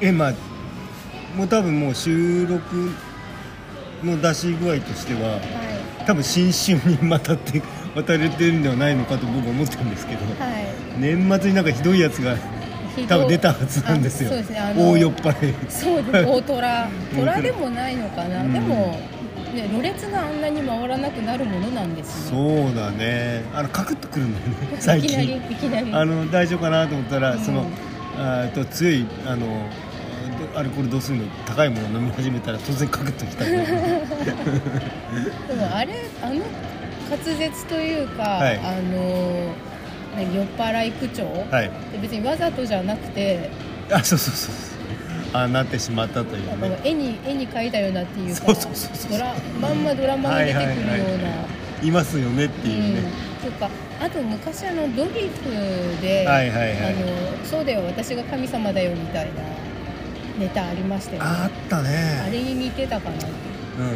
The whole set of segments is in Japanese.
えまあもう多分もう収録の出し具合としてはは多分新春にまたって 渡れてるんではないのかと僕は思ってるんですけど、いはい。年末になんかひどいやつが多分出たはずなんですよ。ね。大酔っ払い。そうです 大虎虎でもないのかな、うん。でもねろれつがあんなに回らなくなるものなんですねそうだね。あのカクッとくるんだよね最いきなり近いきなり。あの大丈夫かなと思ったら、うん。そのと強いあのアルコール度数の高いものを飲み始めたら突然カクッときたんででもあれあの滑舌というか、はい。あの何酔っ払い口調、はい。で別にわざとじゃなくてあそうそうそうあなってしまったというね。絵に絵に描いたようなっていうかそうそうそうそう。ドラまんまドラマに出てくるような、はいはいはいいますよねっていうね、うん、とかあと昔あのドリフで、はいはいはい。あのそうだよ私が神様だよみたいなネタありましたよね。あったあねれに似てたかな。うんうん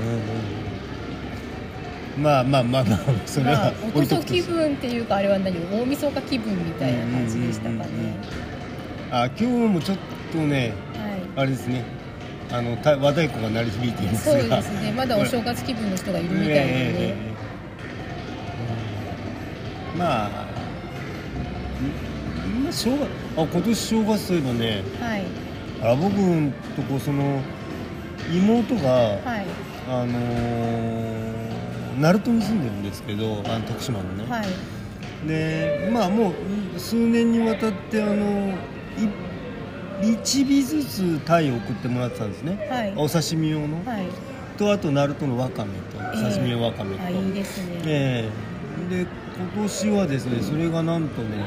うん。まあまあまあまあそれまあはおとそ気分っていうかあれは何大晦日気分みたいな感じでしたかね。うんうんあ今日もちょっとねはあれですね。あのた和太鼓が鳴り響いていいますが。そうですね。まだお正月気分の人がいるみたいでええええねええまあんまあ正月あ今年正月といえばね。はい。あ僕んとこその妹が、はい。あのー鳴門に住んでるんですけどあの徳島のね、はい。でまあもう数年にわたってあのい1尾ずつタイを送ってもらってたんですね、はい。お刺身用の、はい。とあと鳴門のわかめと刺身用わかめと、あいいですね。ええで今年はですねそれがなんとね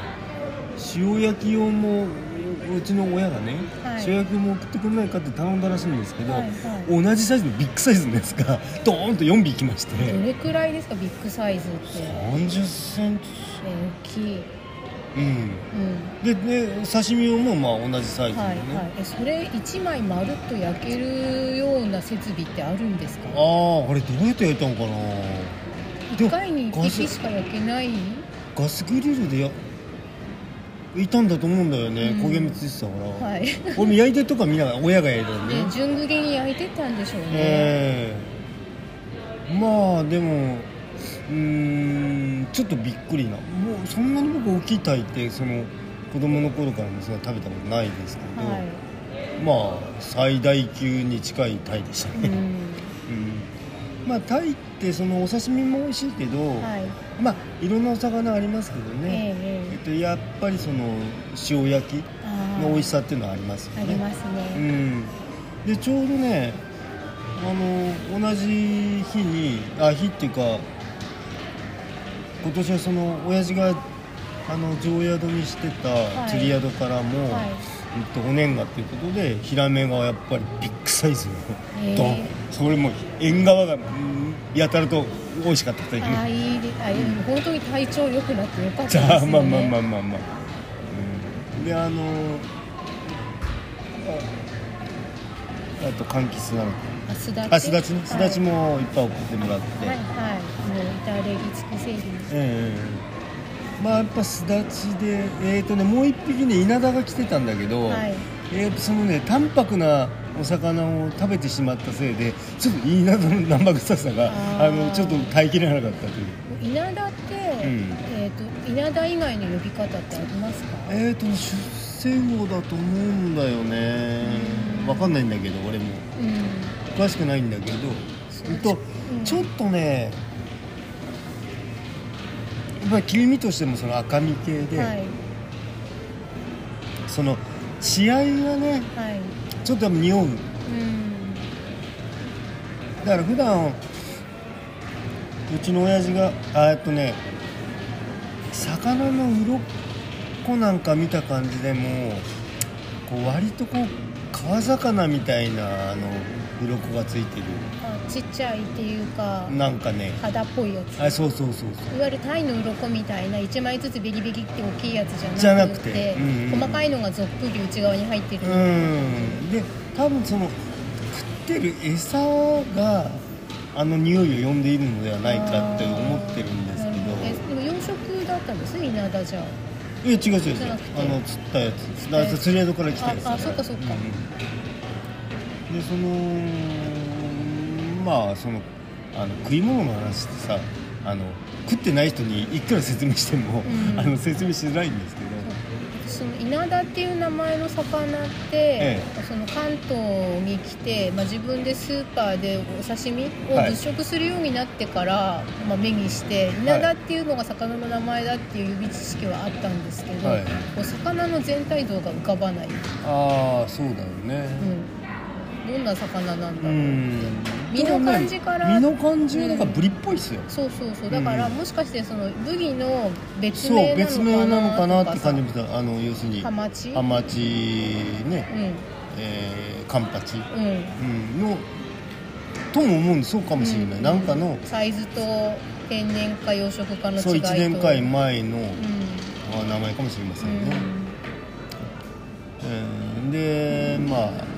塩焼き用もうちの親がね、はい。塩焼きも送ってくれないかって頼んだらしいんですけど、はいはい。同じサイズのビッグサイズのやつがドーンと4尾来まして。どれくらいですかビッグサイズって？3 0センチ。え大きい。うん。うん。でで刺身用もまあ同じサイズでね、はいはい。えそれ1枚まるっと焼けるような設備ってあるんですか？あああれどうやって焼いたのかな？で1も回に1ガス匹しか焼けない？ガスグリルでやいたんだと思うんだよね、うん。焦げ目ついてたから、はい。俺も焼いてるとか見ながら親が焼いたんで、ね。順繰りに焼いてたんでしょうね、ええ。まあでもうーんちょっとびっくりな。もうそんなに僕大きいタイってその子供の頃からもそんな食べたことないですけど、はまあ最大級に近いタイでしたね、んうんまあタイってそのお刺身も美味しいけど、はい。まあいろんなお魚ありますけどえね、ええ。えっと、やっぱりその塩焼きの美味しさっていうのはありますよね。ありますうね、ん、でちょうどねあの同じ日にあ日っていうか今年はその親父があの常宿にしてい。た釣り宿からも、はい。えっと、お年賀っていうことでヒラメがやっぱりビッグサイズのドンそれも縁側がうん。やたらと美味しかったというああいいあいい本当に体調良くなってよかったですねゃあまあまあまあまあまあ、うん、であのあと柑橘なのあすだちあすだちねすだちもいっぱい送ってもらって、はいはいもう至れり尽くせりええまあやっぱすだちでえっ、とねもう一匹ね稲田が来てたんだけど、はい。えーそのね淡白なお魚を食べてしまったせいでちょっと稲田の生臭さがあのちょっと耐えきれなかったという。稲田って、ん。えっ、と稲田以外の呼び方ってありますか？えーとね出世魚だと思うんだよね。うん。わかんないんだけど俺も。うん。詳しくないんだけど。そううんとうん。ちょっとねまあ切り身としてもその赤身系で、はい。その血合いがねはい。ちょっと匂ううん。だから普段うちの親父があえっとね魚の鱗なんか見た感じでもこう割とこう川魚みたいなあの鱗がついてる。あちっちゃいっていうかなんかね。肌っぽいやつ。あそうそうそうそう。いわゆるタイの鱗みたいな1枚ずつベリベリって大きいやつじじゃなゃなくて。くてうんうん。細かいのがぞっくり内側に入ってる。うん。で多分その食ってる餌があの匂いを呼んでいるのではないかって思ってるんですけど。えでも養殖だったんです稲田じゃいや違う違う違う。あの釣ったやつ。釣り宿から来たやつ。ああそっかそっか。うんうん。でそのまあそのあの食い物の話ってさあの食ってない人にいくら説明しても、うん。あの説明しづらいんですけどその稲田っていう名前の魚って、えその関東に来て、まあ、自分でスーパーでお刺身をはい物色するようになってから、まあ、目にして稲田っていうのが魚の名前だっていう指知識はあったんですけど、はい。魚の全体像が浮かばない、うああそうだよね。ん、どんな魚なんだろう身の感じから。身の感じはなんかブリっぽいっすよ、そうそうそう。だから、うん。もしかしてそのブギの別そう名なのかな別名なのかなってと感じさもしたあの要するに。ハマチ？ハマチね、うん。えー、カンパチ、うん。うん、のとも思うんでそうかもしれない、うん。なんかのサイズと天然か養殖かの違いと。そう1年間前の、名前かもしれませうんね、うん。でまあ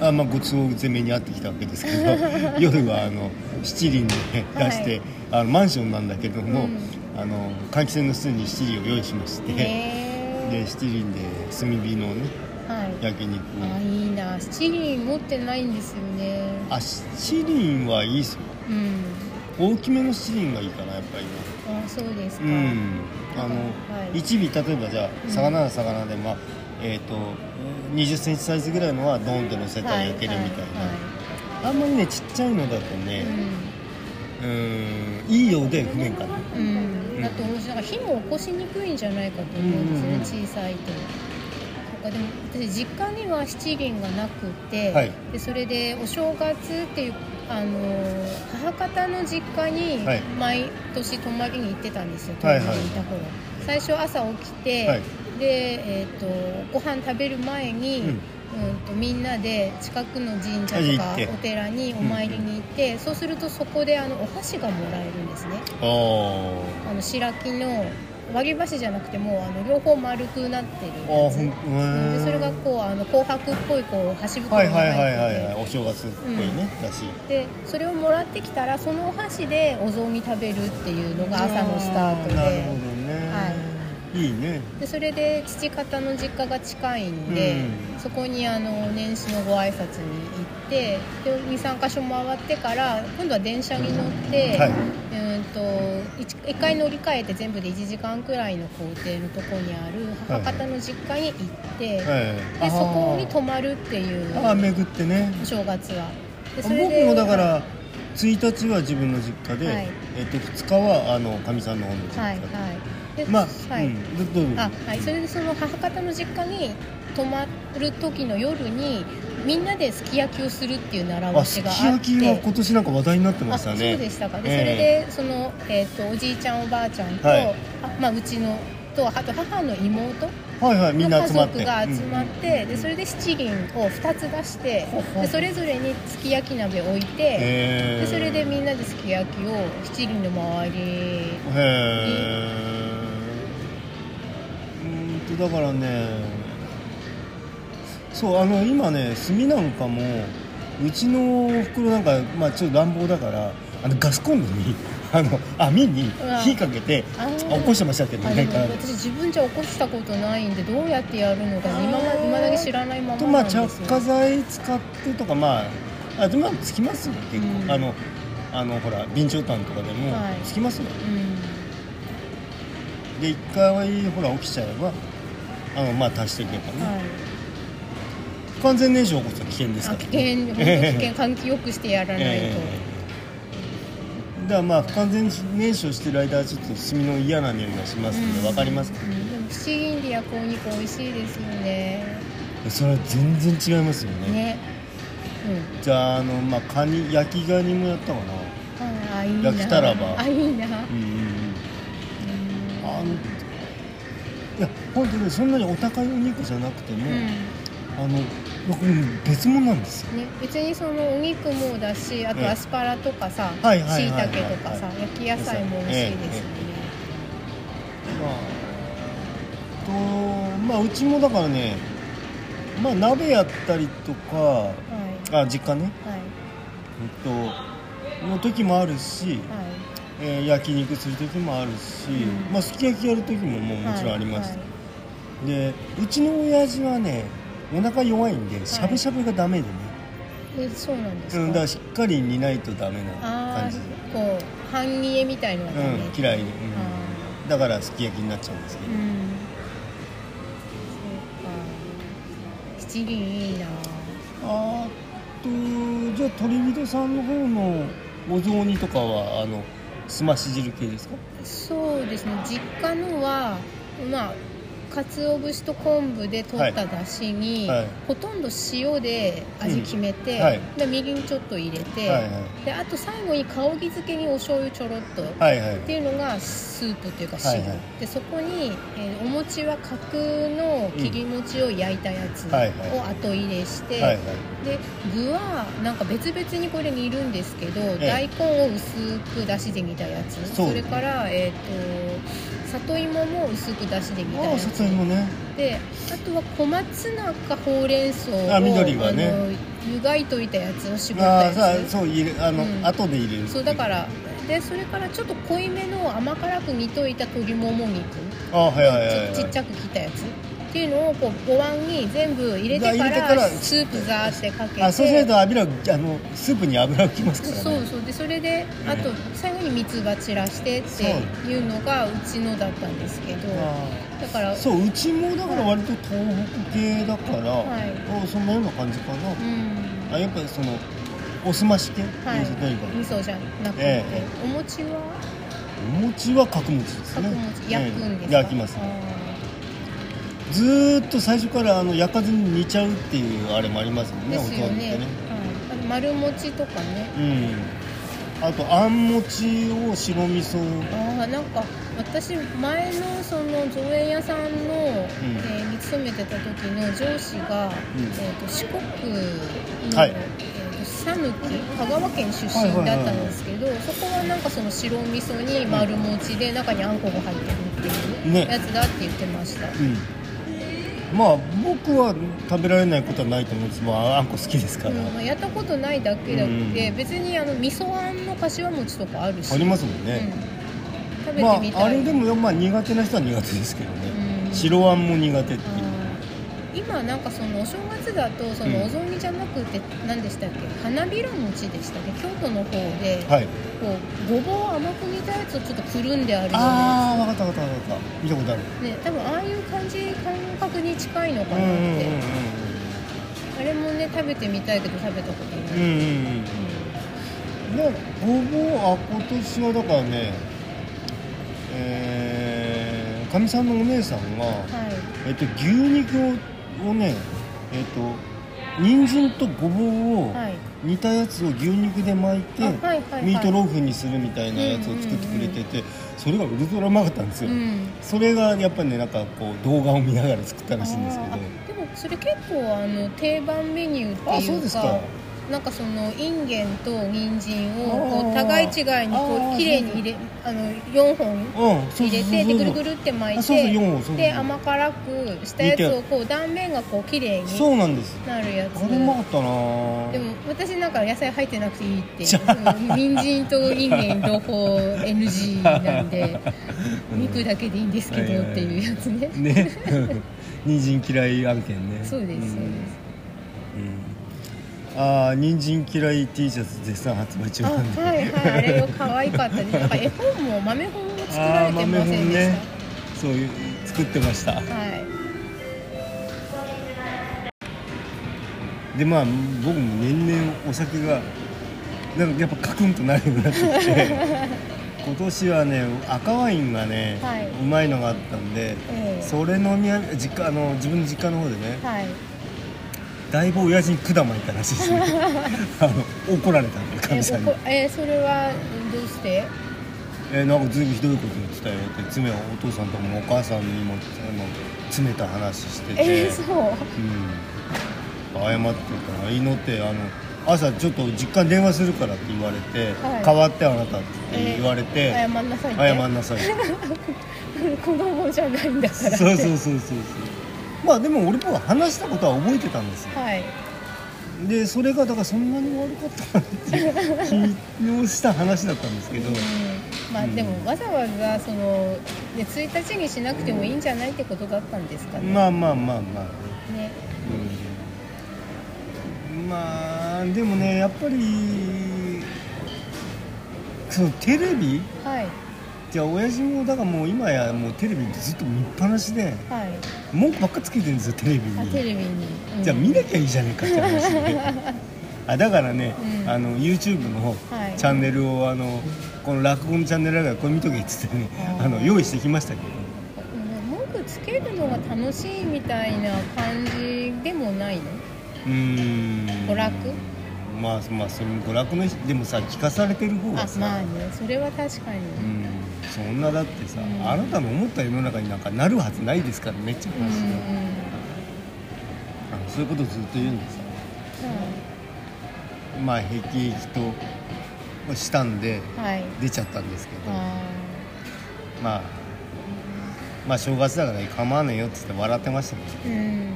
あまあご都合攻めにあってきたわけですけど 夜はあの七輪で出して、はい。あのマンションなんだけども、うん。あの換気扇の室に七輪を用意しまして、へで七輪で炭火のねーはい。焼肉あいいな。七輪持ってないんですよね。あ七輪はいいっすよ。うん。大きめの七輪がいいかなやっぱりなあそうですか、うん。あの、はい。一尾例えばじゃあうん。魚な魚で、まあえっ、と2 0センチサイズぐらいのはドンって乗せたら焼けるみたいな、はいはい。あんまりねちっちゃいのだとはねいうんいいようで不便かな。うん、うん、だと思うしなんか火も起こしにくいんじゃないかと思うんですよね、うん。小さいと。でも私実家には七輪がなくて、はい。でそれでお正月っていうあの母方の実家にはい。毎年泊まりに行ってたんですよはいにいた頃、最初朝起きて、はいで、えー、とご飯食べる前に、うん。うんとみんなで近くの神社とかお寺にお参りに行って、そうするとそこであのお箸がもらえるんですね。あの白木の割り箸じゃなくてもうあの両方丸くなってるあやつでそれがこうあの紅白っぽいこう箸袋にはいはい入ってて、はいはいはいお正月っぽいね、だし。でそれをもらってきたらそのお箸でお雑煮食べるっていうのが朝のスタートで。なるほどね、、はいいね。でそれで父方の実家が近いんで、うん。そこにあの年始のご挨拶に行ってで23か所回ってから今度は電車に乗って、はい。うんと 1, 回乗り換えて全部で1時間くらいの行程のとこにある母方の実家に行って、はい。でそこに泊まるっていうああ巡ってね。お正月は。で僕もだから1日は自分の実家で、はい。えっと2日はあのかみさんの方の実家はいはい。でまあ、はい。うん、あはい、それでその母方の実家に泊まる時の夜にみんなですき焼きをするっていう習わしがあって。焼きは今年なんか話題になってましたね。でしたか。で、ええ。それでその、えー、とおじいちゃんおばあちゃんと、はい。あまあ、うちのとあと母の妹はいはいみんの家な集まって。族が集まって、でそれで七輪を2つ出してでそれぞれにすき焼き鍋置いて、へでそれでみんなですき焼きを七輪の周りへえ。うんとだからねそうあの今ね炭なんかもうちのおふくろなんか、まあ、ちょっと乱暴だからあのガスコンロに あの網に火かけて起こしてましたけどねも私自分じゃ起こしたことないんでどうやってやるのか今今だけ知らないまとまあまなんですよ。着火剤使ってとかまああでもつきますよ結構、うん。あのあのほら備長炭とかでもはい。つきますよ、うん。で一回ほら起きちゃえばあのまあ足していけばね、はい。不完全燃焼こそ危険ですから、あ危険。本当危険。換気よくしてやらないと、えだからまあ不完全燃焼してる間はちょっと炭の嫌な匂いがしますので、わかりますか？うん、でも七輪で焼くお肉美味しいですよね。それは全然違いますよね。ね。じゃああの、まあ、カニ焼きガニもやったかな？うんああいいな。焼きたらば。あいいな、うんうん。うん。あの本当にそんなにお高いお肉じゃなくても、うん。あの僕別物なんですよ。ね、別にそのお肉もだしあええ。とアスパラとかさはいはいしいはいはい。たけとかさはい。焼き野菜も美味しいですよね、まあとまあうちもだからねまあ鍋やったりとかはい。あ実家ね。はい。えっとの時もあるしはえー焼肉する時もあるし、うん。まあ、すき焼きやる時ももうもちろんあります、はいでうちの親父はねお腹弱いんでしゃぶしゃぶがダメでね、えそうなんですか、うん、だからしっかり煮ないとダメなあ感じ。であこう半煮えみたいのはダメ、うん嫌いで、うん。あだからすき焼きになっちゃうんですけど、ーうん。そうか。七輪いいな。あとじゃあ鳥人さんの方のお雑煮とかはあのすまし汁系ですか？そうですね。実家のはまあ鰹節と昆布で取っただしに、はい。はい。ほとんど塩で味決めて、うん。はい。でみりんちょっと入れて、はいはい。であと最後に香り付けにお醤油ちょろっと、はいはい。っていうのがスープっていうか汁、はいはい。でそこに、えーお餅は角の切り餅を焼いたやつを後入れして、はいはい。で具はなんか別々にこれ煮るんですけど、え大根を薄くだしで煮たやつ。それから、えー、と里芋も薄くだしで煮た里芋ね。であとは小松菜かほうれん草をあ緑はね。湯がいといたやつを絞ったやああそう入れあの、うん。後で入れる。そうだからでそれからちょっと濃いめの甘辛く煮といた鶏もも肉。あはいはいはい、はい、ちちっちゃく切ったやつっていうのをこうお椀に全部入れてかららスープザーってかけて。あそうしないと油あのスープに油をきますからね。そうそう。でそれであと最後に三つ葉散らしてっていうのがうちのだったんですけど。あだからーそううちもだから割と東北系だから、はい。あそんなような感じかな、うん。あやっぱりそのおすまし系、はい。味噌じゃなくて、えお餅は？お餅は角餅です角ね餅焼くんです焼きますあずーっと最初からあの焼かずに煮ちゃうっていうあれもありますもんーねですよね。ってね。はい、あと丸餅とかね。うん。あとあん餅を白味噌。ああなんか私前のその造園屋さんの、えーに勤めてた時の上司が、うん。えー、と四国の、はい。讃岐香川県出身だったんですけど、そこはなんかその白味噌に丸餅で中にあんこが入ってるっていうね。やつだって言ってました、うんまあ僕は食べられないことはないと思うんです。まああんこ好きですから、うんまあ、やったことないだけだって、うん。別にあの味噌あんのかしわ餅とかあるし。ありますもんね、うん、食べまてみたい、ああれでもまあ苦手な人は苦手ですけどね、うん。白あんも苦手って今なんかそのお正月だとそのうん。お雑煮じゃなくて何でしたっけ？花びら餅でしたっけ？京都の方で、はい。こうごぼうを甘く煮たやつをちょっとくるんであるようなああ分かった分かった分かった。見たことある。ね多分ああいう感じ感覚に近いのかなって、うんうんうんあれもね食べてみたいけど食べたことない、うんうんうんうん。でごぼうあ今年はだからねえーかみさんのお姉さんが、はい。えっと、牛肉をねえっと人参とごぼうをはい。煮たやつを牛肉で巻いて、あはいはいはい。ミートローフにするみたいなやつを作ってくれてて、それがウルトラうまかったんですよ、うん。それがやっぱりねなんかこう動画を見ながら作ったらしいんですけど。あーでもそれ結構あの定番メニューってあいうか。そうですかなんかそのインゲンと人参をこあーう互い違いにこう綺麗に入れあの4本入れてでぐるぐるって巻いて4本そうそう。で甘辛くしたやつをこう断面がこう綺麗になるやつ。あれうまかったな。ぁでも私なんか野菜入ってなくていいって。人参とインゲン両方 NG なんで うん。肉だけでいいんですけどっていうやつね。ね。人参嫌い案件ね。そうですそうです。ん。うんああ人参嫌い T シャツ絶賛発売中あなんで。はいはいあれよ可愛かったですなんか絵本も豆本も作られてませんでした、そういう作ってました。はい。でまあ僕も年々お酒がなんかやっぱカクンとなるようになってきて 今年はね赤ワインがね、はい。うまいのがあったんで、ええ。それ飲みあ実家あの自分の実家の方でねはいだいぶ親父に管巻いたらしいですね。あの怒られたんでかえみさんに。おこえそれはどうして？えなんかずいぶんひどいこと言ってたよって詰めお父さんともお母さんにもあの詰めた話してて、えー、そう。うん、謝ってたら祈ってあの朝ちょっと実家に電話するからって言われて、はい。代わってあなたって言われて、謝んなさいって謝んなさい子供じゃないんだから。そうそうそうそうそうまあでも俺も話したことは覚えてたんですよ。はい。でそれがだからそんなに悪かったかなって気のした話だったんですけど、うん。まあうん。でもわざわざその、ね、1日にしなくてもいいんじゃないってことだったんですかね。まあまあまあまあ。ね。うん。まあでもねやっぱりそのテレビはいじゃあ親父もだからもう今やもうテレビずっと見っぱなしではい。文句ばっかつけてるんですよテレビにあテレビに、うん。じゃあ見なきゃいいじゃねえかって話で。あだからね、うん。あの YouTube のはい。チャンネルをあのこの落語のチャンネルだからこれ見とけっつってねあの用意してきましたけど。文句つけるのが楽しいみたいな感じでもないの？うーん。娯楽？まあまあそれも娯楽のでもさ聞かされてる方がさ、あまあねそれは確かに、うん。そんなだってさ、うん。あなたの思った世の中になんかなるはずないですからめっちゃうんうんあのそういうことずっと言うんでさまあへきへきとしたんではい。出ちゃったんですけど。あまあまあ正月だから構わねえよっつって笑ってましたけど、ーうん。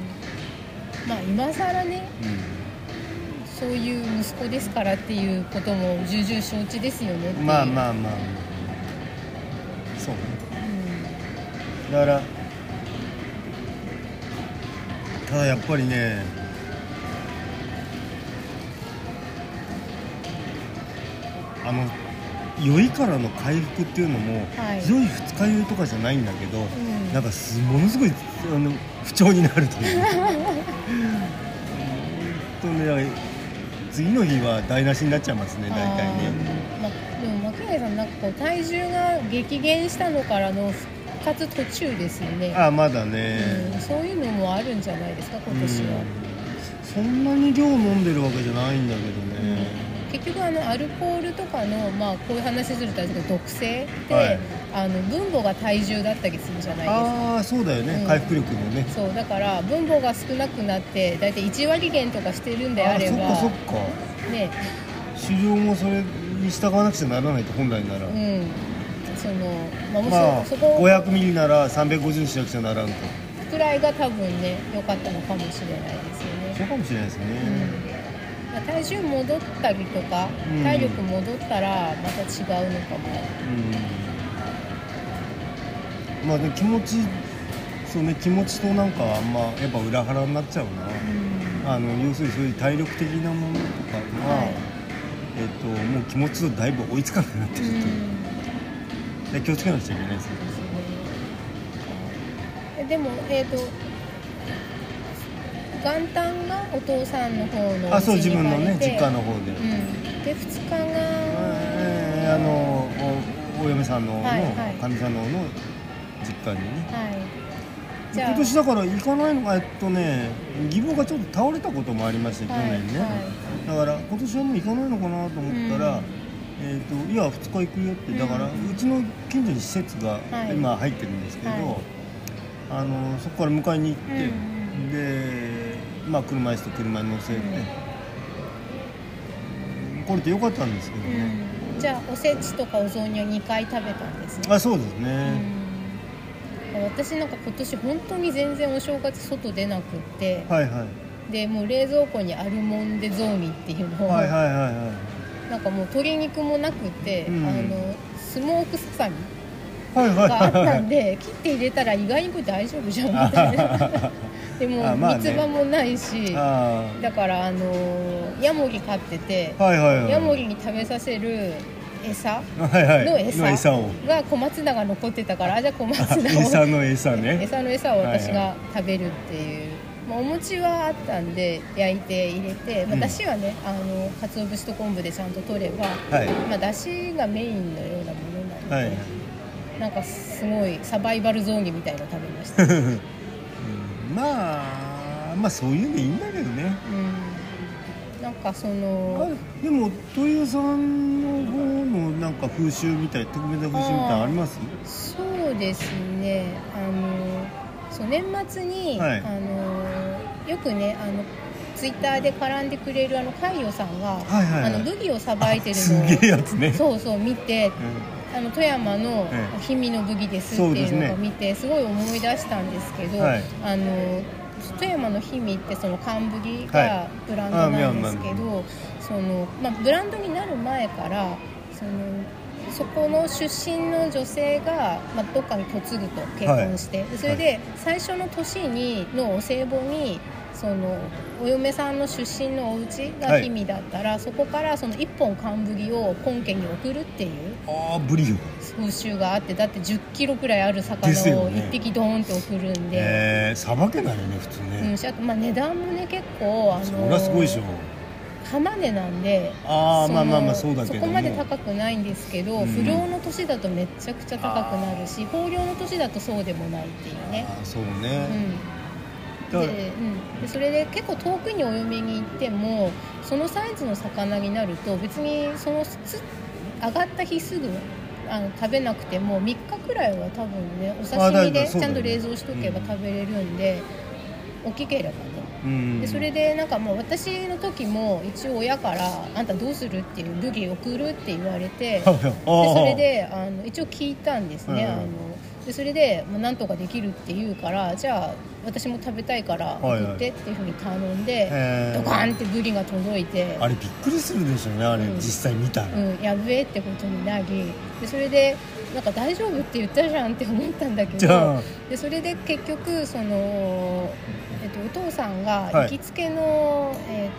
まあ今更ね。うそういう息子ですからっていうことも重々承知ですよねっていう、ん、まあまあまあそうねうんだからただやっぱりねあの酔いからの回復っていうのも、はいひどい二日酔いとかじゃないんだけど、んなんかすものすごいあの不調になるという本当ね次の日は台無しになっちゃいますね大体ね。まあ、でも牧原さんなんかこう体重が激減したのからの復活途中ですよね。あまだうん、ね、そういうのもあるんじゃないですか今年は、うん。そんなに量飲んでるわけじゃないんだけどね、結局あのアルコールとかの、まあ、こういう話するとあれですけど毒性って、はい。あの分母が体重だったりするじゃないですか。ああそうだよね、うん。回復力のね。そうだから分母が少なくなって大体1割減とかしてるんであればあそっかそっか。ね。狩猟もそれに従わなくちゃならないと本来なら、うん。そのまあもし、まあそこ500ミリなら350にしなくちゃならんと。くらいが多分ね良かったのかもしれないですよね、そうかもしれないですね、うんまあ、体重戻ったりとか、うん。体力戻ったらまた違うのかもうん。まあでも気持ちそうね気持ちとなんかあんまやっぱ裏腹になっちゃうな、あの要するにそういう体力的なものとかが、はい。えっともう気持ちとだいぶ追いつかなくなってうんる。という、で気をつけなくちゃいけないですね。えでもえっ、と元旦がお父さんの方のおあそう自分のね実家の方で、うん、で2日が、えーあのおお嫁さんのはいはい。かみ、さんの方の実家にね。はい。今年だから行かないのがえっとね義母がちょっと倒れたこともありまして去はい年ね、はだから今年はもう行かないのかなと思ったら、うん。えー、といや2日行くよってだから、ううんちの近所に施設がはい。今入ってるんですけど、はい。あのそこから迎えに行って、うんで、まあ、車椅子と車に乗せて、来れてよかったんですけどね、うん、じゃあおせちとかお雑煮を2回食べたんですね。あそうですね、うん、私なんか今年本当に全然お正月外出なくって。はいはい。でもう冷蔵庫にアルモンデ雑煮っていうのを、はいはいはいはい。なんかもう鶏肉もなくて、うんあのスモークささみがあったはいんで切って入れたら意外にこれ大丈夫じゃんみたいな でもあまあね。三つ葉もないし、あだからあのヤモリ飼ってて、あはいはいはい。ヤモリに食べさせる餌？はいはい。の餌？の餌を。が小松菜が残ってたからあじゃあ小松菜を。餌の餌ね。餌の餌を私が食べるっていう、まあ、お餅はあったんで焼いて入れて、まあ、うん。だしはねあの鰹節と昆布でちゃんと取れば、はい。まあ、だしがメインのようなものなので、はいなんかすごいサバイバル雑煮みたいの食べました、まあまあそういうのいいんだけどね。なんかそあのでも鳥屋さんの方のなんか風習みたい特別な風習みたいあります？そうですね。あのそう年末に、はい。あのよくねあのツイッターで絡んでくれるあの海洋さんが、はいはいはい。あのブギをさばいてるすのをげえやつね。そうそう見てうんあの富山のええ。氷見のブギですっていうのを見てすごい思い出したんですけど、はい。あの富山の氷見ってその寒ブリはい。がブランドなんですけあど、そのまあ、ブランドになる前からそのそこの出身の女性が、まあ、どっかに嫁ぐと結婚して、でそれで最初の年にのお歳暮にそのお嫁さんの出身のお家が氷見だったら、そこからその1本寒ブリを本家に送るっていうああブリよ風習があってだって1 0キロくらいある魚をですよね。1匹ドーンって送るんで。えー、さばけないよね普通うん、あとまあ値段もね結構あのそりゃすごいでしょ。浜値なんでああまあまあまあそうだけどもそこまで高くないんですけど、うん。不良の年だとめちゃくちゃ高くなるし豊漁の年だとそうでもないっていうね。ああそううね、んだからで。うん、でそれで結構遠くにお嫁に行ってもそのサイズの魚になると別にそのつ上がった日すぐあの食べなくても3日くらいは多分ねお刺身でちゃんと冷蔵しとけばうん。食べれるんで、大きければねうん。でそれでなんかもう私の時も一応親から「あんたどうする?」っていう「武器送る?」って言われて でああ。それであの一応聞いたんですね、うん。あのでそれで「もうなんとかできる」って言うからじゃあ私も食べたいからはいはい。送ってっていうふうに頼んで、へー。ドカンってブリが届いて。あれびっくりするでしょうねあれ、うん。実際見たら、うん、やべえってことになりでそれでなんか大丈夫って言ったじゃんって思ったんだけどでそれで結局その、えっと、お父さんがはい。行きつけの、えっ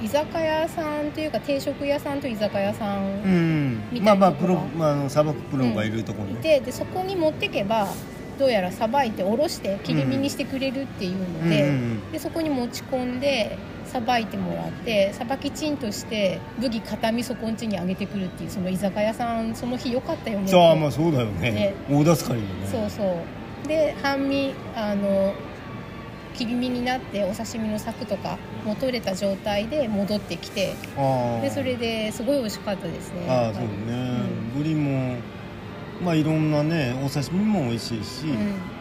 と、居酒屋さんっていうか定食屋さんと居酒屋さうんん。みまあまあプロまあ、あのさばくプロがいるところに、いてでそこに持ってけばどうやらさばいておろして切り身にしてくれるっていうので,、うんうんでそこに持ち込んでさばいてもらってさばきちんとしてブギ片身そこんちにあげてくるっていうその居酒屋さんその日良かったよねって。じゃあまあそうだよね。ね。大助かりよね。そうそう。で半身あの切り身になってお刺身の柵とかも取れた状態で戻ってきて。ああでそれですごい美味しかったですね。ああそうね、うブリもまあいろんなねお刺身も美味しいし、ん。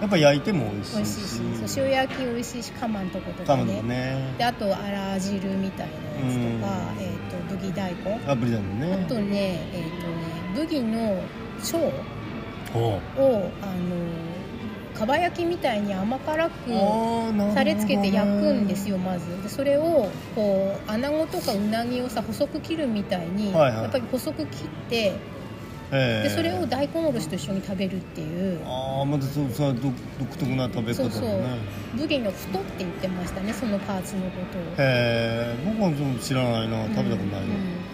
やっぱ焼いても美味しいし。美味し塩焼き美味しいしカマンとことかね。ね。であとあら汁みたいなやつとか、えー、とブギ大根。あブリだもんね。あとねえっ、とねブギの腸をあのかば焼きみたいに甘辛くタレつけて焼くんですよまず。でそれをこう穴子とかうなぎをさ細く切るみたいに、はいはい。やっぱり細く切ってええでそれを大根おろしと一緒に食べるっていう。ああまたそうそう独独特な食べ方だそうそう。ねブギの太って言ってましたねそのパーツのことを。へえ。僕は知らないな。食べたことないよ、うん。うん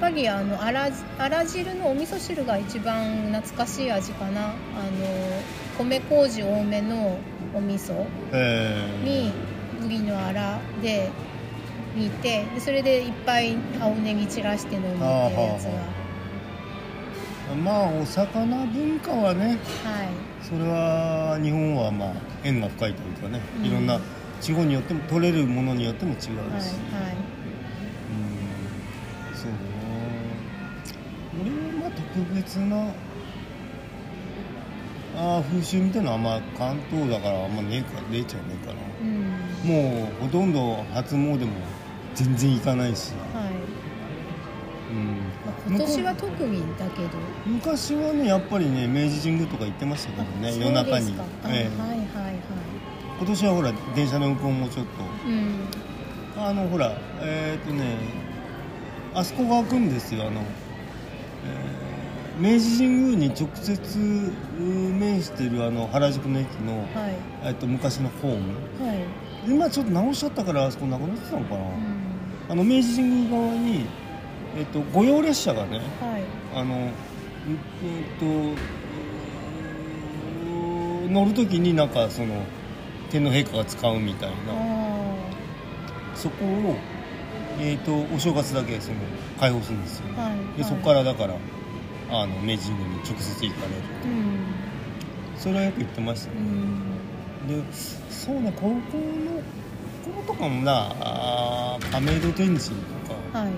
やっぱりあのあらあら汁のお味噌汁が一番懐かしい味かな。あの米麹多めのお味噌に麦のあらで煮てでそれでいっぱい青ネギ散らして飲むっていうやつがまあお魚文化はねはい。それは日本はまあ縁が深いというかね、うん。いろんな地方によっても取れるものによっても違うし、はいはい。うん。そうね。俺はまあ特別なあー風習みたいなのはま関東だからあんまねえか出ちゃうねえかな。うん。もうほとんど初詣も全然行かないし、はい今年は特にだけど。昔はねやっぱりね明治神宮とか行ってましたけどね夜中に。ええ。はいはいはい。今年はほら電車の運行もちょっうん。とあのほらえっ、とねあそこが開くんですよあの、えー明治神宮に直接うん面してるあの原宿の駅の、はい。えっと昔のホーム。はい。今ちょっと直しちゃったからあそこなくなってたのかな、うん。あの明治神宮側に、えっと御用列車がねはい。あのうんえっとうん乗る時になんかその天皇陛下が使うみたいな。あそこを、えー、とお正月だけその開放するんですよ、あはい。でそこかららだからあの明治神宮に直接行かれる。うん。それはよく言ってましたね、うん。でそうね高校の頃とかもなあー亀戸天神とかはい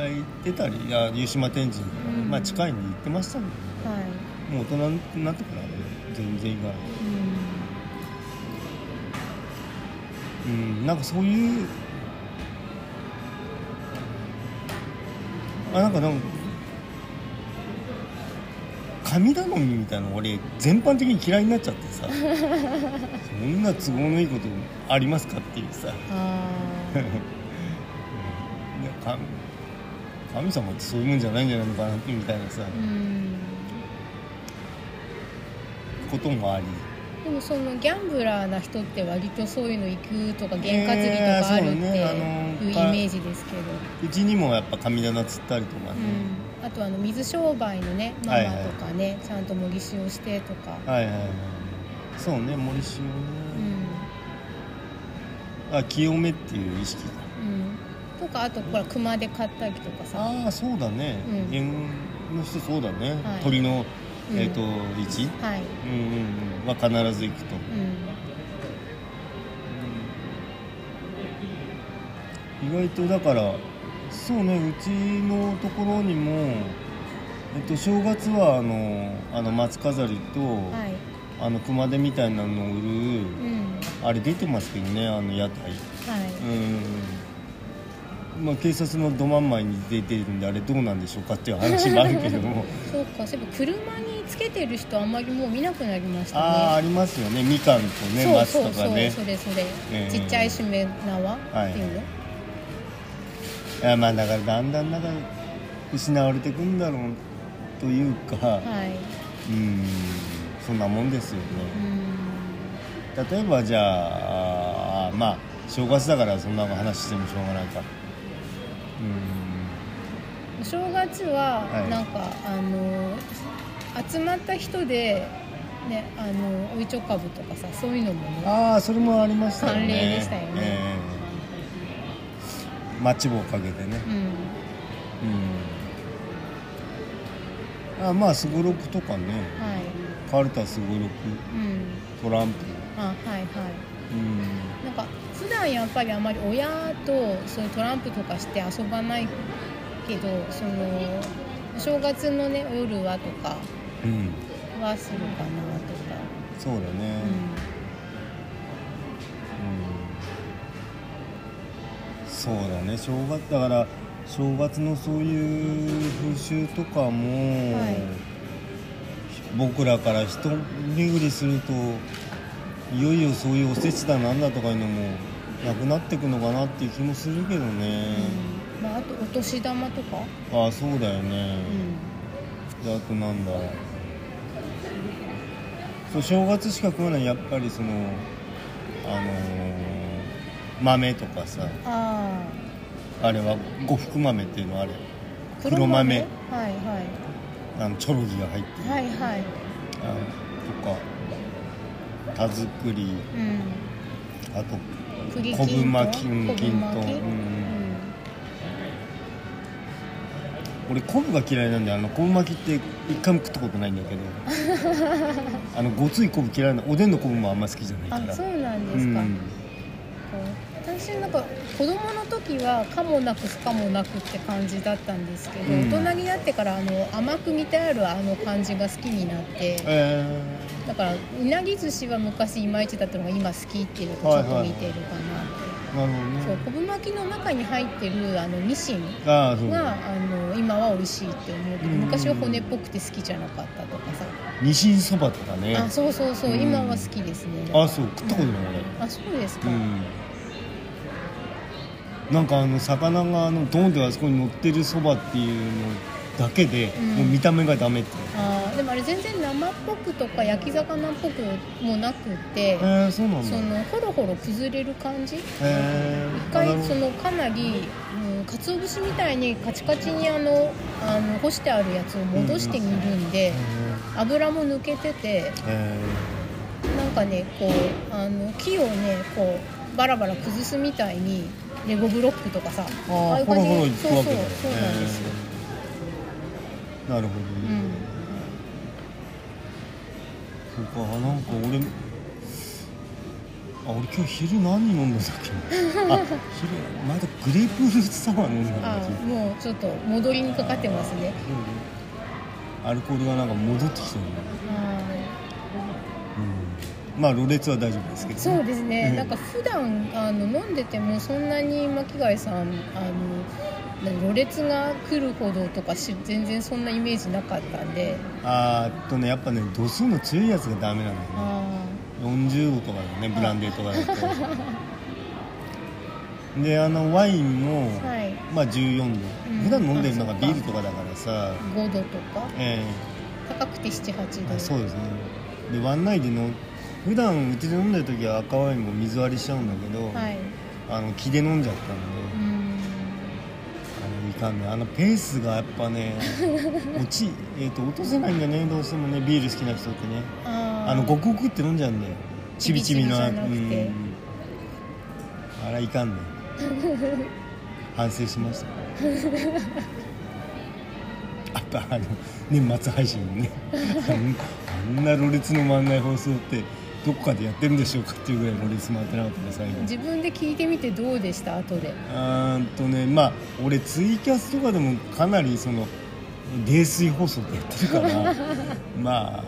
あ行ってたり湯島天神、うん。まあ近いんで行ってましたけど。はい。もう大人になってから全然行かない。うん。なんかそういうあなんかなんか神頼みみたいなの俺全般的に嫌いになっちゃってさ。そんな都合のいいことありますかっていうさ。あいや 神神様ってそういうもんじゃないんじゃないのかなみたいなさーうん。こともありでもそのギャンブラーな人って割とそういうの行くとか験担ぎとかあるっていうイメージですけど、うちにもやっぱ神棚釣ったりとかね、うん、あとあの水商売のねマはいはい。マとかね、ちゃんと模擬使用してとか、はいはいはい。そうね森塩ね、あ清めっていう意識だうんうん、とかあとほら熊で買ったりとかさ、ああそうだね、うん。縁の人そうだね、はい。鳥の、うん。えっ、と位置。はい、うんうんうん。は必ず行くと、うん、意外とだからそうねうちのところにも、えっと、正月はあのあの松飾りと、はい、あの熊手みたいなのを売るうん、あれ出てますけどねあの屋台。はい、うんまあ警察のど真ん前に出てるんであれどうなんでしょうかっていう話もあるけども。そうかそういえば車につけてる人あんまりもう見なくなりましたね。ああありますよね。みかんとねそう松そうそうとかねそれそれ、ええ。ちっちゃいしめ縄っていうの、いやまあだからだんだんなんか失われていくんだろうというか、はい。うん。そんなもんですよね。うん。例えばじゃあまあ正月だからそんな話してもしょうがないか。うんお正月ははい。なんか、あの集まった人でねあのおいちょかぶとかさそういうのもねああそれもありましたよね。慣例でしたよね。ええマッチ棒かけてね。うん。うん。あまあすごろくとかね。はい。カルタすごろく。うん。トランプ。あはいはい。うん。なんか普段やっぱりあまり親とそういうトランプとかして遊ばないけどそのお正月のね夜はとかうんはするかなとか。そうだね。うん、そうだね。正月だから正月のそういう風習とかも、はい。僕らから一巡りするといよいよそういうおせちだなんだとかいうのもなくなっていくのかなっていう気もするけどね、うん。まあ、あとお年玉とか、ああそうだよね、うであとなんだ。そう正月しか食わないやっぱりそのあのー豆とかさ。ん、ああれは呉服豆っていうのあれ。あ黒豆。はいはあのチョロギが入ってる、いはいはい。あとか。田作り。うん。あと栗昆布巻き昆布きんとうん。俺昆布が嫌いなんであの昆布巻きって一回も食ったことないんだけど。あのごつい昆布嫌いなおでんの昆布もあんま好きじゃないから。あそうなんですか、うん。私なんか子供の時は可もなく不可もなくって感じだったんですけど、うん。大人になってからあの甘く煮てあるあの感じが好きになって。えだからいなり寿司は昔いまいちだったのが今好きっていうのとちょっと似てるかなって、ー、なるほどね。そう昆布巻きの中に入ってるあのニシン。があの今は美味しいって思うけどうん。昔は骨っぽくて好きじゃなかったとかさ、ニシンそばとかね。あそうそうそう、うん。今は好きですね。あそう。食ったことない。あそうですか、俺うん。なんかあの魚があのドンってあそこに乗ってるそばっていうのだけで、うん。もう見た目がダメってあーでもあれ全然生っぽくとか焼き魚っぽくもなくってえー、そうなんだ。そのほろほろ崩れる感じ？一えー、あなるほど。回そのかなり、うん、鰹節みたいにカチカチにあのあの干してあるやつを戻してみるんで、油も抜けててえなんかねこうあの木をねこうバラバラ崩すみたいにレゴブロックとかさー、あああいう感じそうそうそうなんですよ、えーなるほど。ね、うんそうかなんか俺あ俺今日昼何飲んだんだっけ？あ昼まだグレープフルーツサワー飲んだんだもうちょっと戻りにかかってますね。アルコールがなん。か戻ってきてるねまあろれつは大丈夫ですけど、そうですね、うん。なんか普段あの飲んでてもそんなに巻貝さんあの何ろれつが来るほどとかし全然そんなイメージなかったんで。あーっとねやっぱね度数の強いやつがダメなんだよね。あ40度とかだよねブランデーとかだと。であのワインも、あはい。まあ14度、うん。普段飲んでるのがビールとかだからさ。5度とか。え高くて78度。そうですね。でワンナイでの普段うちで飲んでる時は赤ワインも水割りしちゃうんだけど、はい。あの気で飲んじゃったんで、うんあのいかんね。あのペースがやっぱね 落ち、えー、と落とせないんだよねどうしてもねビール好きな人ってね。あのごくごくって飲んじゃうんだよ。ちびちびのうん。あらいかんね。反省しました。あとあの年末配信ね。あんあんなろれつの回んない放送ってどこかでやってるんでしょうかっていうぐらいろれつ回ってなかったね最後。自分で聞いてみてどうでした？後で。あーんとねまあ俺ツイキャスとかでもかなりその泥酔放送でやってるから ま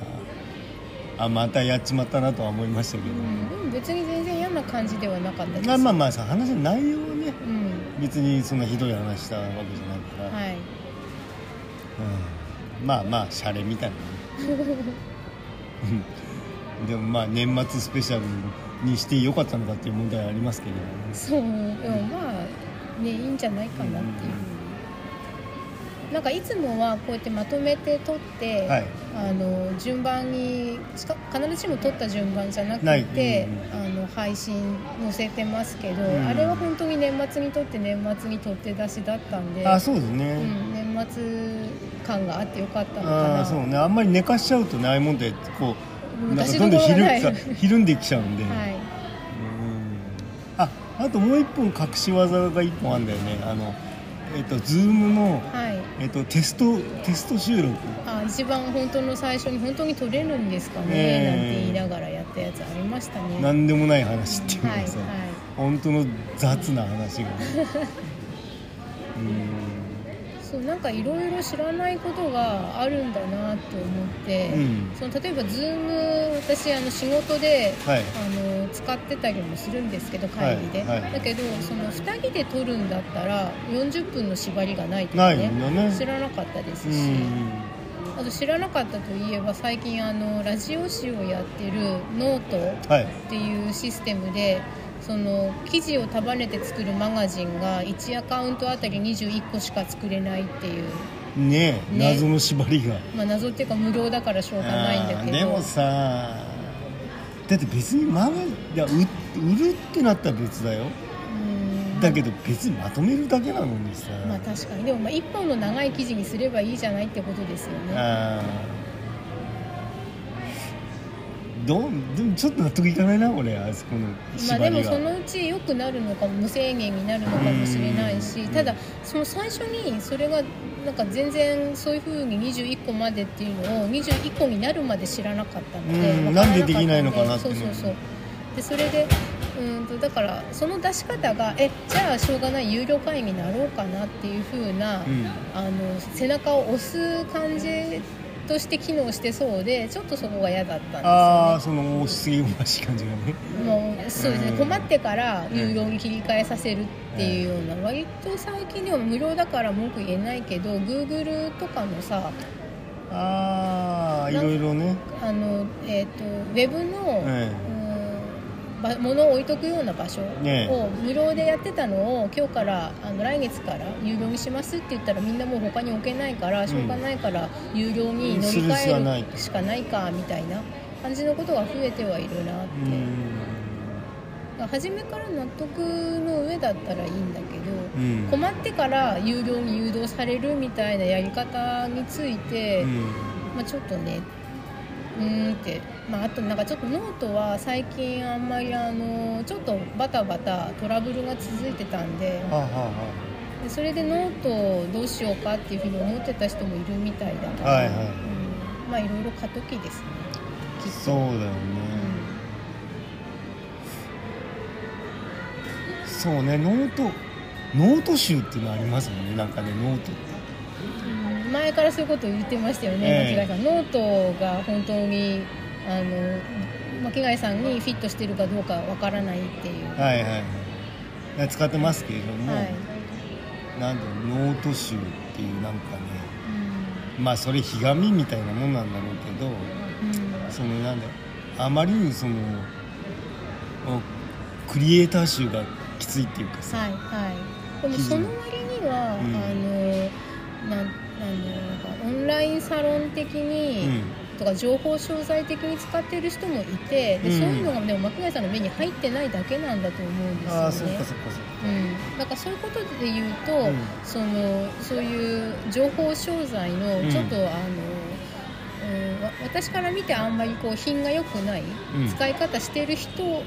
ああまたやっちまったなとは思いましたけど、うんでも別に全然嫌な感じではなかったです。まあまあまあさ話の内容はねうん。別にそんなひどい話したわけじゃないから、はい。うん、まあまあシャレみたいなね。うんでもまあ年末スペシャルにしてよかったのかっていう問題はありますけれどもねそうでもまあねいいんじゃないかなっていう、なんかいつもはこうやってまとめて撮って、はい。あの順番に必ずしも撮った順番じゃなくて、うん。あの配信載せてますけど、うん。あれは本当に年末に撮って年末に撮って出しだったんであそうですね、うん、年末感があってよかったのかあな。あそうね。あんまり寝かしちゃうとねああいうもんでこうなんかどんどんひるひるんできちゃうんで、はい。うん。ああともう一本隠し技が一本あるんだよね。あのえっとズームの、はい。えっと、テストテスト収録。あ一番本当の最初に本当に撮れるんですかね、ええ。なんて言いながらやったやつありましたね。なんでもない話っていうのはいは本当の雑な話がね。うん。いそうなんかいろいろ知らないことがあるんだなと思って、うん。その例えば Zoom 私あの仕事ではい。あの使ってたりもするんですけど会議で、はい。はいだけどその2人で撮るんだったら40分の縛りがないとかね。ね。知らなかったですうし、んあと知らなかったといえば最近あのラジオ誌をやってるノートはい。っていうシステムでその記事を束ねて作るマガジンが1アカウントあたり21個しか作れないっていう、ねえね。謎の縛りが。まあ、謎っていうか無料だからしょうがないんだけど。でもさだって別にマガいや売売るってなったら別だよ。うん。だけど別にまとめるだけなのにさ、まあ確かに。でもまあ1本の長い記事にすればいいじゃないってことですよねどうでもちょっと納得いかないな俺あそこのまあでもそのうち良くなるのかも無制限になるのかもしれないしうん。ただその最初にそれがなんか全然そういうふうに21個までっていうのを21個になるまで知らなかったのでなんでできないのかなってそうそうそう。でそれでうんとだからその出し方がえじゃあしょうがない有料会員になろうかなっていうふうな、うん。あの背中を押す感じとして機能してそうでちょっとそこが嫌だったんですよね。ああその押しすぎおましい感じがね。もうそうですね、うん。困ってから有料に切り替えさせるっていうような、割と最近では無料だから文句言えないけど Google とかのさああいろいろね。あの、えー、とウェブの、物を置いとくような場所ねを無料でやってたのを今日からあの来月から有料にしますって言ったらみんなもう他に置けないからしょうがないから有料に乗り換えるしかないかみたいな感じのことが増えてはいるなって。うん。初めから納得の上だったらいいんだけど、うん。困ってから有料に誘導されるみたいなやり方について、うん。まあ、ちょっとねうーんって、まあ、あとなんかちょっとノートは最近あんまりあのちょっとバタバタトラブルが続いてたんではあはあはでそれでノートをどうしようかっていうふうに思ってた人もいるみたいだから、はいはい。うん。まあいろいろ過渡期ですね。そうだよね、うん。そうね note note 臭っていうのありますもんね。なんかねノートって。うん前からそういうことを言ってましたよね、ええ。巻貝さん。ノートが本当にあの巻貝さんにフィットしてるかどうかわからないっていう。はいはいはい。使ってますけれども、はい。なんだろうノート集っていうなんかねうん。まあそれひがみみたいなもんなんだろうけどうん。そのなんだあまりにそのおクリエイター臭がきついっていうかさ、はいはい。でもその割には、うん。あのラインサロン的に、うん。とか情報商材的に使ってる人もいてで、うん。そういうのがでも巻貝さんの目に入ってないだけなんだと思うんですよね。ああそっかそっかそっか。うん、なんかそういうことで言うと、うん。そのそういう情報商材のちょっと、あの、私から見てあんまりこう品が良くないうん。使い方してる人を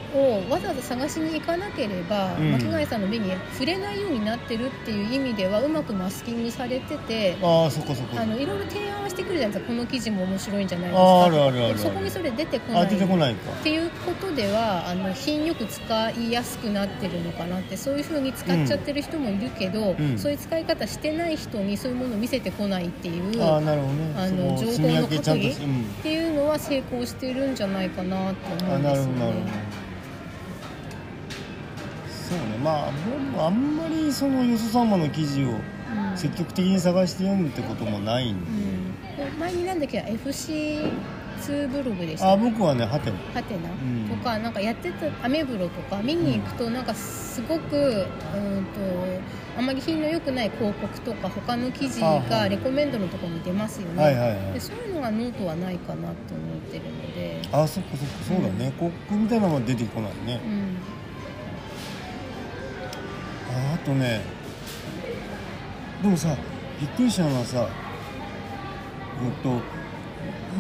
わざわざ探しに行かなければ、うん。巻貝さんの目に触れないようになってるっていう意味ではうまくマスキングされてて。ああそっかそっか。あのいろいろ提案はしてくるじゃないですか。この記事も面白いんじゃないですかああるあるある。そこにそれ出てこない。あ出てこないか。っていうことではあの品よく使いやすくなってるのかなってそういうふうに使っちゃってる人もいるけど、うん。そういう使い方してない人にそういうものを見せてこないっていうああなるほどね。あの情報の確っていうのは成功してるんじゃないかなと思うんですよね。そうね。まあ僕もあんまりそのよそ様の記事をうん。積極的に探して読むってこともないんで、うん、前になんだっけ FC2 ブログでした。あ僕はねハテナ。ハテナ、ん。とかなんかやってたアメブロとか見に行くとなんかすごくうんとあんまり品の良くない広告とか他の記事がレコメンドのところに出ますよね、はいはいはい。でそういうのがノートはないかなと思ってるので、あそっかそっかそうだね、広告みたいなのは出てこないねうん、ああとねでもさびっくりしたのはさえっと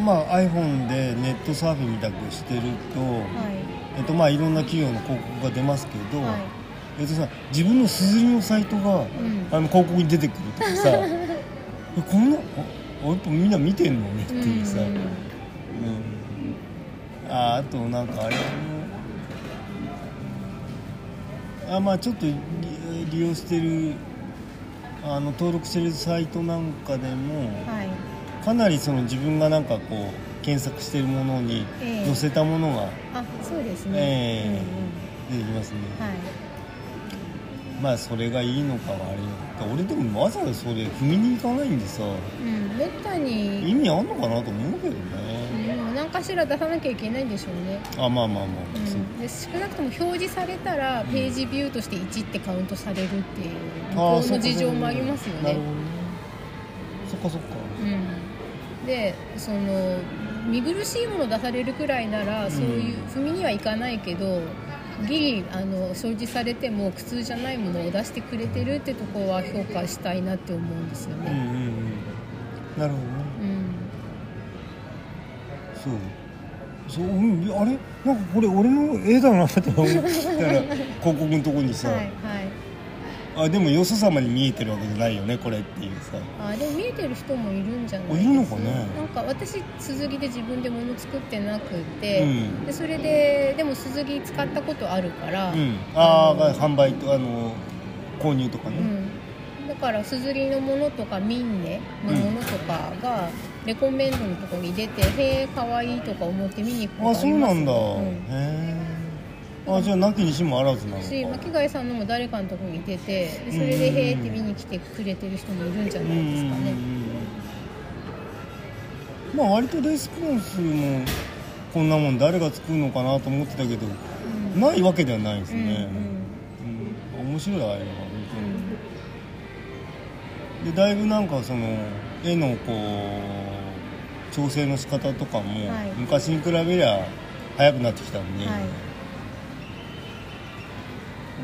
まあ iPhone でネットサーフィンみたくしてると、はえっとまあいろんな企業の広告が出ますけど、いはい。えっとさ自分のすずりのサイトが、ん。あの広告に出てくるとかさ えこんなあやっぱみんな見てんのねっていうさ、うん。うんああとなんかあれもあまあちょっと利利用してるあの登録してるサイトなんかでもはいかなりその自分がなんかこう検索してるものにええ。載せたものがあそうですね、ええ。うんうん出てきますね、はい。まあそれがいいのか悪いのか。俺でもわざわざそれ踏みに行かないんでさ。うん、めったに、意味あんのかなと思うけどうん、ね、でも何かしら出さなきゃいけないんでしょうね。あまあまあまあ、そう。うん、で少なくとも表示されたらページビューとして1ってカウントされるっていう向こうの事情もありますよね。なるほどねそっかそっか。うん、でその見苦しいもの出されるくらいなら、そういう踏みにはいかないけどギリあの表示されても苦痛じゃないものを出してくれてるってところは評価したいなって思うんですようんうんね。うん。なるほどね。うん。そう。そう、うん、あれ？なんかこれ俺の絵だなと思ったら 広告のとこにさ、はいはいあでもよそ様に見えてるわけじゃないよねこれっていうさ。あでも見えてる人もいるんじゃないいるのかね。なんか私鈴木で自分で物作ってなくて、うん。でそれででも鈴木使ったことあるから、うん。ああ販売とあの購入とかね、うん、だからすずりのものとかミンネのものとかがレコメンドのところに出て、へえかわいいとか思って見に行くことあそうなんだ、うん。へえあじゃあなきにしもあらずなのか。し巻貝さんのも誰かのところに出てでそれでへえって見に来てくれてる人もいるんじゃないですかね。うんまあ割とレスポンスもこんなもん誰が作るのかなと思ってたけど、うん。ないわけではないですうんうん。ね、うん。面白いあれは本当にでだいぶなんかその絵のこう調整の仕方とかもはい。昔に比べりゃ早くなってきたんで、うんはいう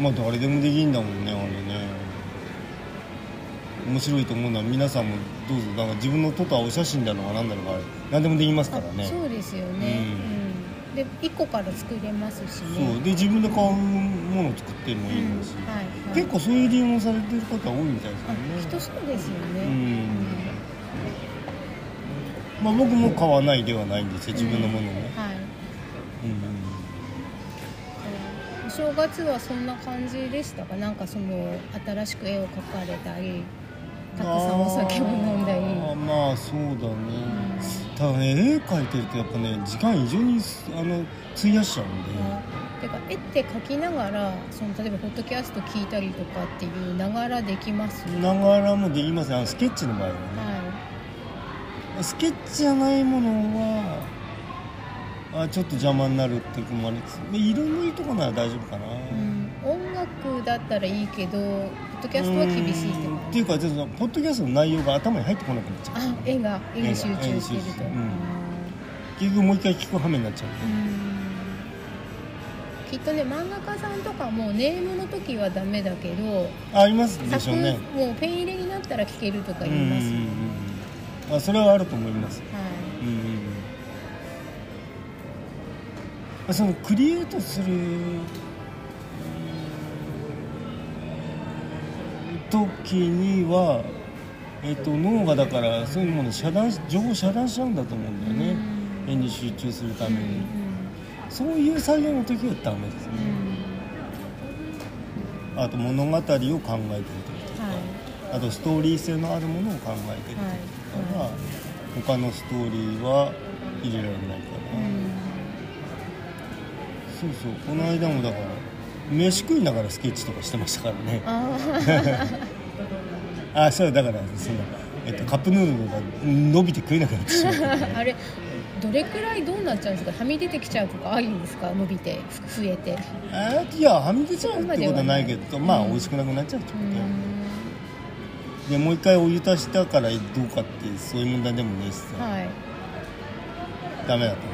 ん。まあ誰でもできんだもんねあれね。面白いと思うのは皆さんもどうぞなんか自分の撮ったお写真だろうが何だろうが何でもできますからね。あそうですよね、うん。で1個から作れますしそう。ねで自分で買うものを作ってもいいんだし、うん。はいはい。結構そういう利用されてる方多いみたいですよあね人そうですよね、うん。まあ僕も買わないではないんですよ自分のものね、はい。うん。お正月はそんな感じでしたか？なんかその新しく絵を描かれたりたくさんお酒を飲んだり。まあそうだね、ただね絵描いてるとやっぱね時間異常にあの費やしちゃうんで、てか絵って描きながらその例えばポッドキャスト聞いたりとかっていうながらできます？ながらもできますね。あのスケッチの場合はね。はスケッチじゃないものはあちょっと邪魔になるっていうのもありつつで色塗りとかなら大丈夫かな、音楽だったらいいけどポッドキャストは厳しいってうん。こっていうかちょっとポッドキャストの内容が頭に入ってこなくなっちゃう。あ絵が絵に集中してると、うん。あ結局もう一回聞く羽目になっちゃう。きっとね漫画家さんとかもネームの時はダメだけどありますでし作ょうね。もうペン入れになったら聞けるとか言いますよ、うんうんうんうん。あそれはあると思います。はいそのクリエイトするうん時には、えっと脳がだからそういうものを遮断し情報を遮断しちゃうんだと思うんだよね。うん。絵に集中するために、そういう作業の時はダメですね、あと物語を考えてる時とか、はい。あとストーリー性のあるものを考えてる時とかは、他のストーリーは入れられないかな、そうそう。この間もだから飯食いながらスケッチとかしてましたからね。あ あそうだからその、えっと、カップヌードルが伸びて食えなくなってしまった、ー あれどれくらいどうなっちゃうんですか？はみ出てきちゃうとかあるんですか？伸びてふ増えて。あいやはみ出ちゃうってことはないけどまあうん美味しくなくなっちゃうってこうとでもう一回お湯足したからどうかってそういう問題でもねえしさ、はい。ダメだと思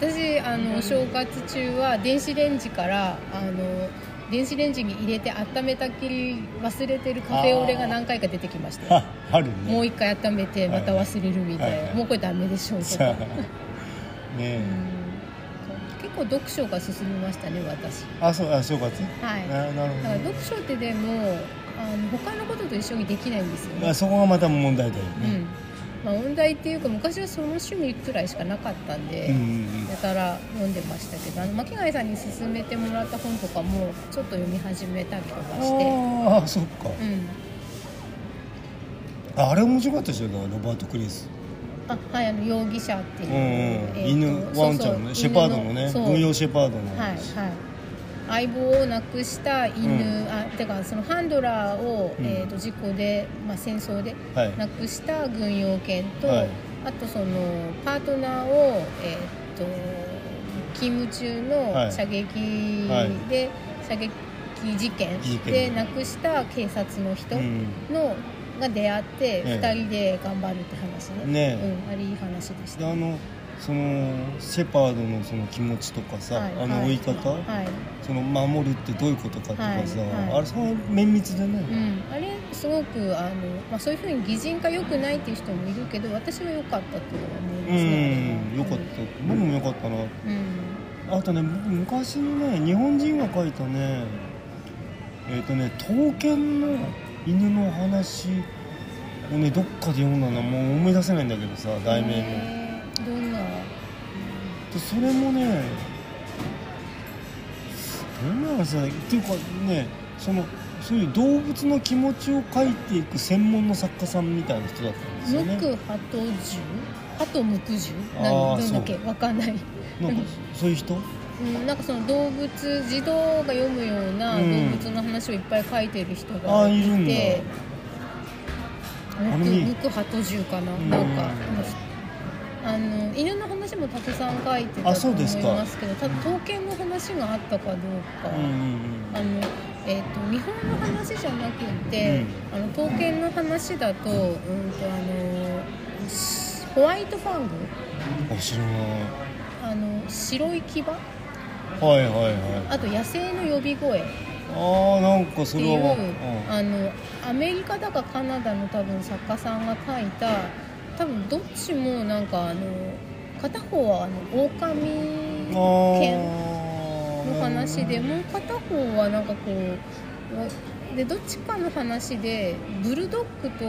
私あのお正月中は電子レンジからあの電子レンジに入れて温めたっきり忘れてるカフェオレが何回か出てきましたあ あるね。もう一回温めてまた忘れるみたいな、はいはい。もうこれダメでしょうとさか。あ ねえ、うん。結構読書が進みましたね私。あそうあ正月？はい。あなるほだから読書ってでもあの他のことと一緒にできないんですよね。どあそこがまた問題だよね、うんまあ、問題っていうか昔はその趣味くらいしかなかったんで、やたら読んでましたけどあの巻貝さんに勧めてもらった本とかもちょっと読み始めたりとかして。ああそっか。うん。ああれ面白かったでしょ？だからロバート・クリス。あはいあの容疑者っていう、うん犬ワンちゃんのねシェパードのね軍用シェパードのはいはい相棒を亡くした犬、うん。あてかそのハンドラーを、うん。えー、と事故で、まあ、戦争ではい。亡くした軍用犬と、はい。あとそのパートナーを、えー、と勤務中はい。の射撃で、射撃事件で亡くした警察の人うん。の、が出会ってええ。2人で頑張るって話ね、ねうん、あれいい話でした。であのそのシェパードのその気持ちとかさ、はいあの追い方、はい、その守るってどういうことかとかさ、はいはい。あれその綿密でね、うん、あれすごくあの、まあ、そういうふうに擬人化良くないっていう人もいるけど私は良かったと思います。ねうん。よかった。僕もよかったな。うん。あとね僕昔にね日本人が書いたねえっ、とね刀剣の犬の話をねどっかで読んだなもう思い出せないんだけどさ題名もどんなでそれもねどんな話だっていうかねそのそういう動物の気持ちを書いていく専門の作家さんみたいな人だったんですよね。無垢ハト獣？ハト無垢獣？あー何どんだっけ？わかんない、なんかそういう人？うん、なんかその動物児童が読むような動うん。物の話をいっぱい書いてる人あがいーいるんだ。てあれに無垢ハト獣かな、うん。なんかあの犬の話もたくさん書いてたあと思いますけどただ刀剣の話があったかどうか、うんうんあのえー、と日本の話じゃなくて、あの刀剣の話だと,、うん、とあのしホワイトファング？うんあ知らない。あの白い牙？はいはいはい。あと野生の呼び声。っああなんかそていうれは、あのアメリカだかカナダの多分作家さんが書いた多分どっちもなんかあの片方はあの狼うん、犬あの話でもう片方はなんかこうでどっちかの話でブルドッグと、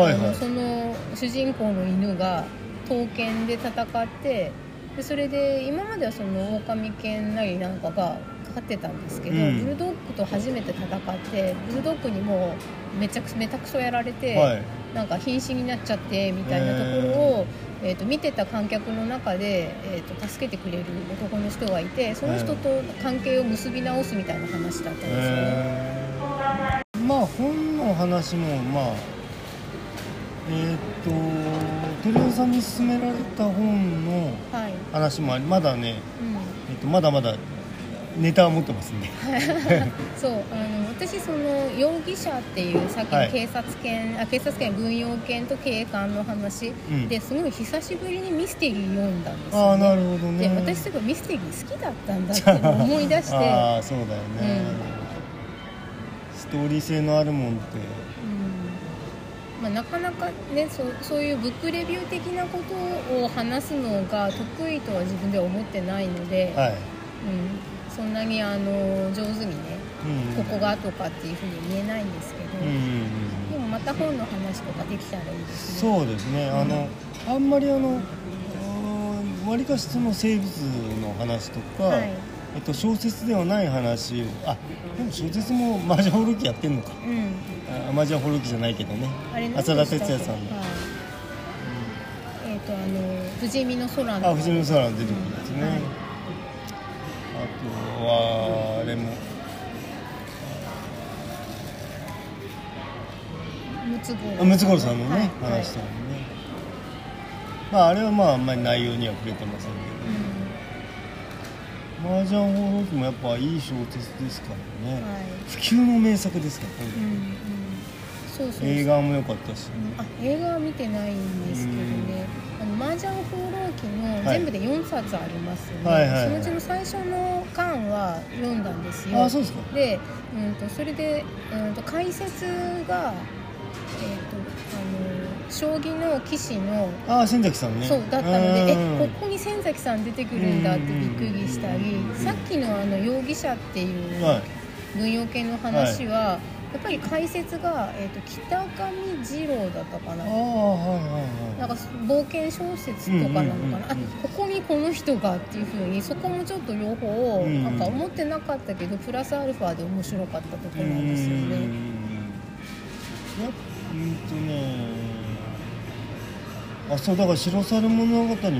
はいはいその主人公の犬が刀剣で戦ってでそれで今まではその狼犬なりなんかが勝ってたんですけど、うん。ブルドッグと初めて戦ってブルドッグにもうめちゃくめたくそやられて、はいなんか瀕死になっちゃってみたいなところを、えー、と見てた観客の中で、えー、と助けてくれる男の人がいてその人と関係を結び直すみたいな話だったんですよ。ね。まあ本の話もまあえっ、と照井さんに勧められた本のはい。話もありまだね、うん。えっとまだまだネタは持ってますんで。そうあの私その容疑者っていうさっきはい。の警察犬、あ警察犬軍用犬と警官の話、うん。ですごい久しぶりにミステリー読んだんですああよ、ね、なるほどね。で私すごいミステリー好きだったんだって思い出して、ああそうだよね、ストーリー性のあるもんって。うん。まあ、なかなかねそうそういうブックレビュー的なことを話すのが得意とは自分では思ってないので、はい、うん、そんなにあの上手にねうん、ここがとかっていうふうに言えないんですけど、でもまた本の話とかできたらいいですね。そうですね、あのあんまりあのわりかしその生物の話とか、はい。えっと、小説ではない話をあでも小説もマージホロキやってんのか。うん。あマージホロキじゃないけどね。浅田哲也さんの、はい。えっ、とあの「不死身の空の」あ藤野空の出てくるやつね、うんはいはあれもムツゴロウさんのね、はい。話とかもね、まああれはまああんまり内容には触れてませんけど。麻雀放浪記もやっぱいい小説ですからね、うんはい。不朽の名作ですからね、うんう映画も良かったし、うんあ映画は見てないんですけどね「あの麻雀放浪記」のはい。全部で4冊ありますよね、はいはいはい。そのうちの最初の巻は読んだんですよ。あそうですか。で、うん、とそれで、うん、と解説が、えー、とあの将棋の棋士のああ千崎さんね。そうだったのでうん。えここに千崎さん出てくるんだってびっくりしたりうん。さっきのあの容疑者っていうはい。軍用系の話は、やっぱり解説が、えー、と北上二郎だったかな。ああはいはいはい。なんか冒険小説とかなのかな、うんうんうんうんあここにこの人がっていうふうにそこもちょっと両方、うんなんか思ってなかったけどプラスアルファで面白かったところなんですよね。やっうんとねあそうだから白猿物語もそう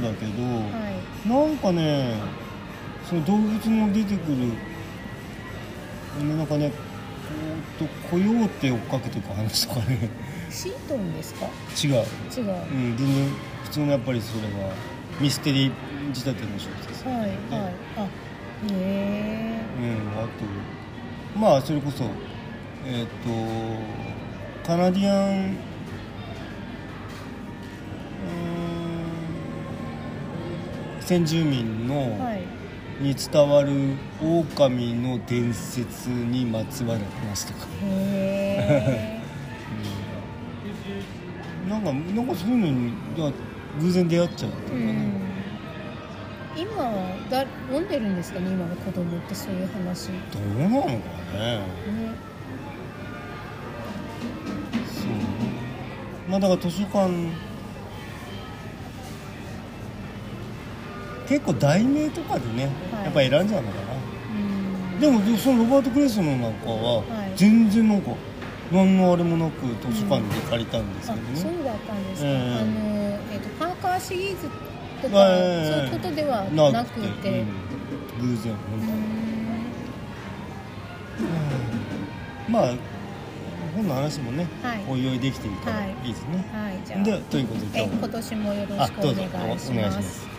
だけど、はい。なんかねその動物の出てくるなんかねとコヨーテを追っかけていく話とかね。シートンですか？違う、違う、うん、全然普通のやっぱりそれはミステリー仕立ての小説はいはい。あへえうん、あとまあそれこそえっ、とカナディアン先住民の、はいに伝わる狼の伝説にまつわる話とか、へうん。なんかなんかそういうのに偶然出会っちゃうってえ、いううかね、ん、今はだ読んでるんですかね？今の子供ってそういう話、ね、どうなのかね。そう。まあだから図書館結構題名とかでね、はい。やっぱ選んじゃうのかな。うん。でもでもそのロバート・クレスノなんかははい。全然なんか何のあれもなく図書館で借りたんですあけどね、そうだったんですか、ええ。あの、えー、とパーカーシリーズとか、ええそういうことではななくてうん。偶然う本当に。ん。まあ本の話もね、はい。おいおいできていたらはい。いいですね、はいじゃあ。でということでえ今日も今年もよろしくおあどうぞ。願いしお願いします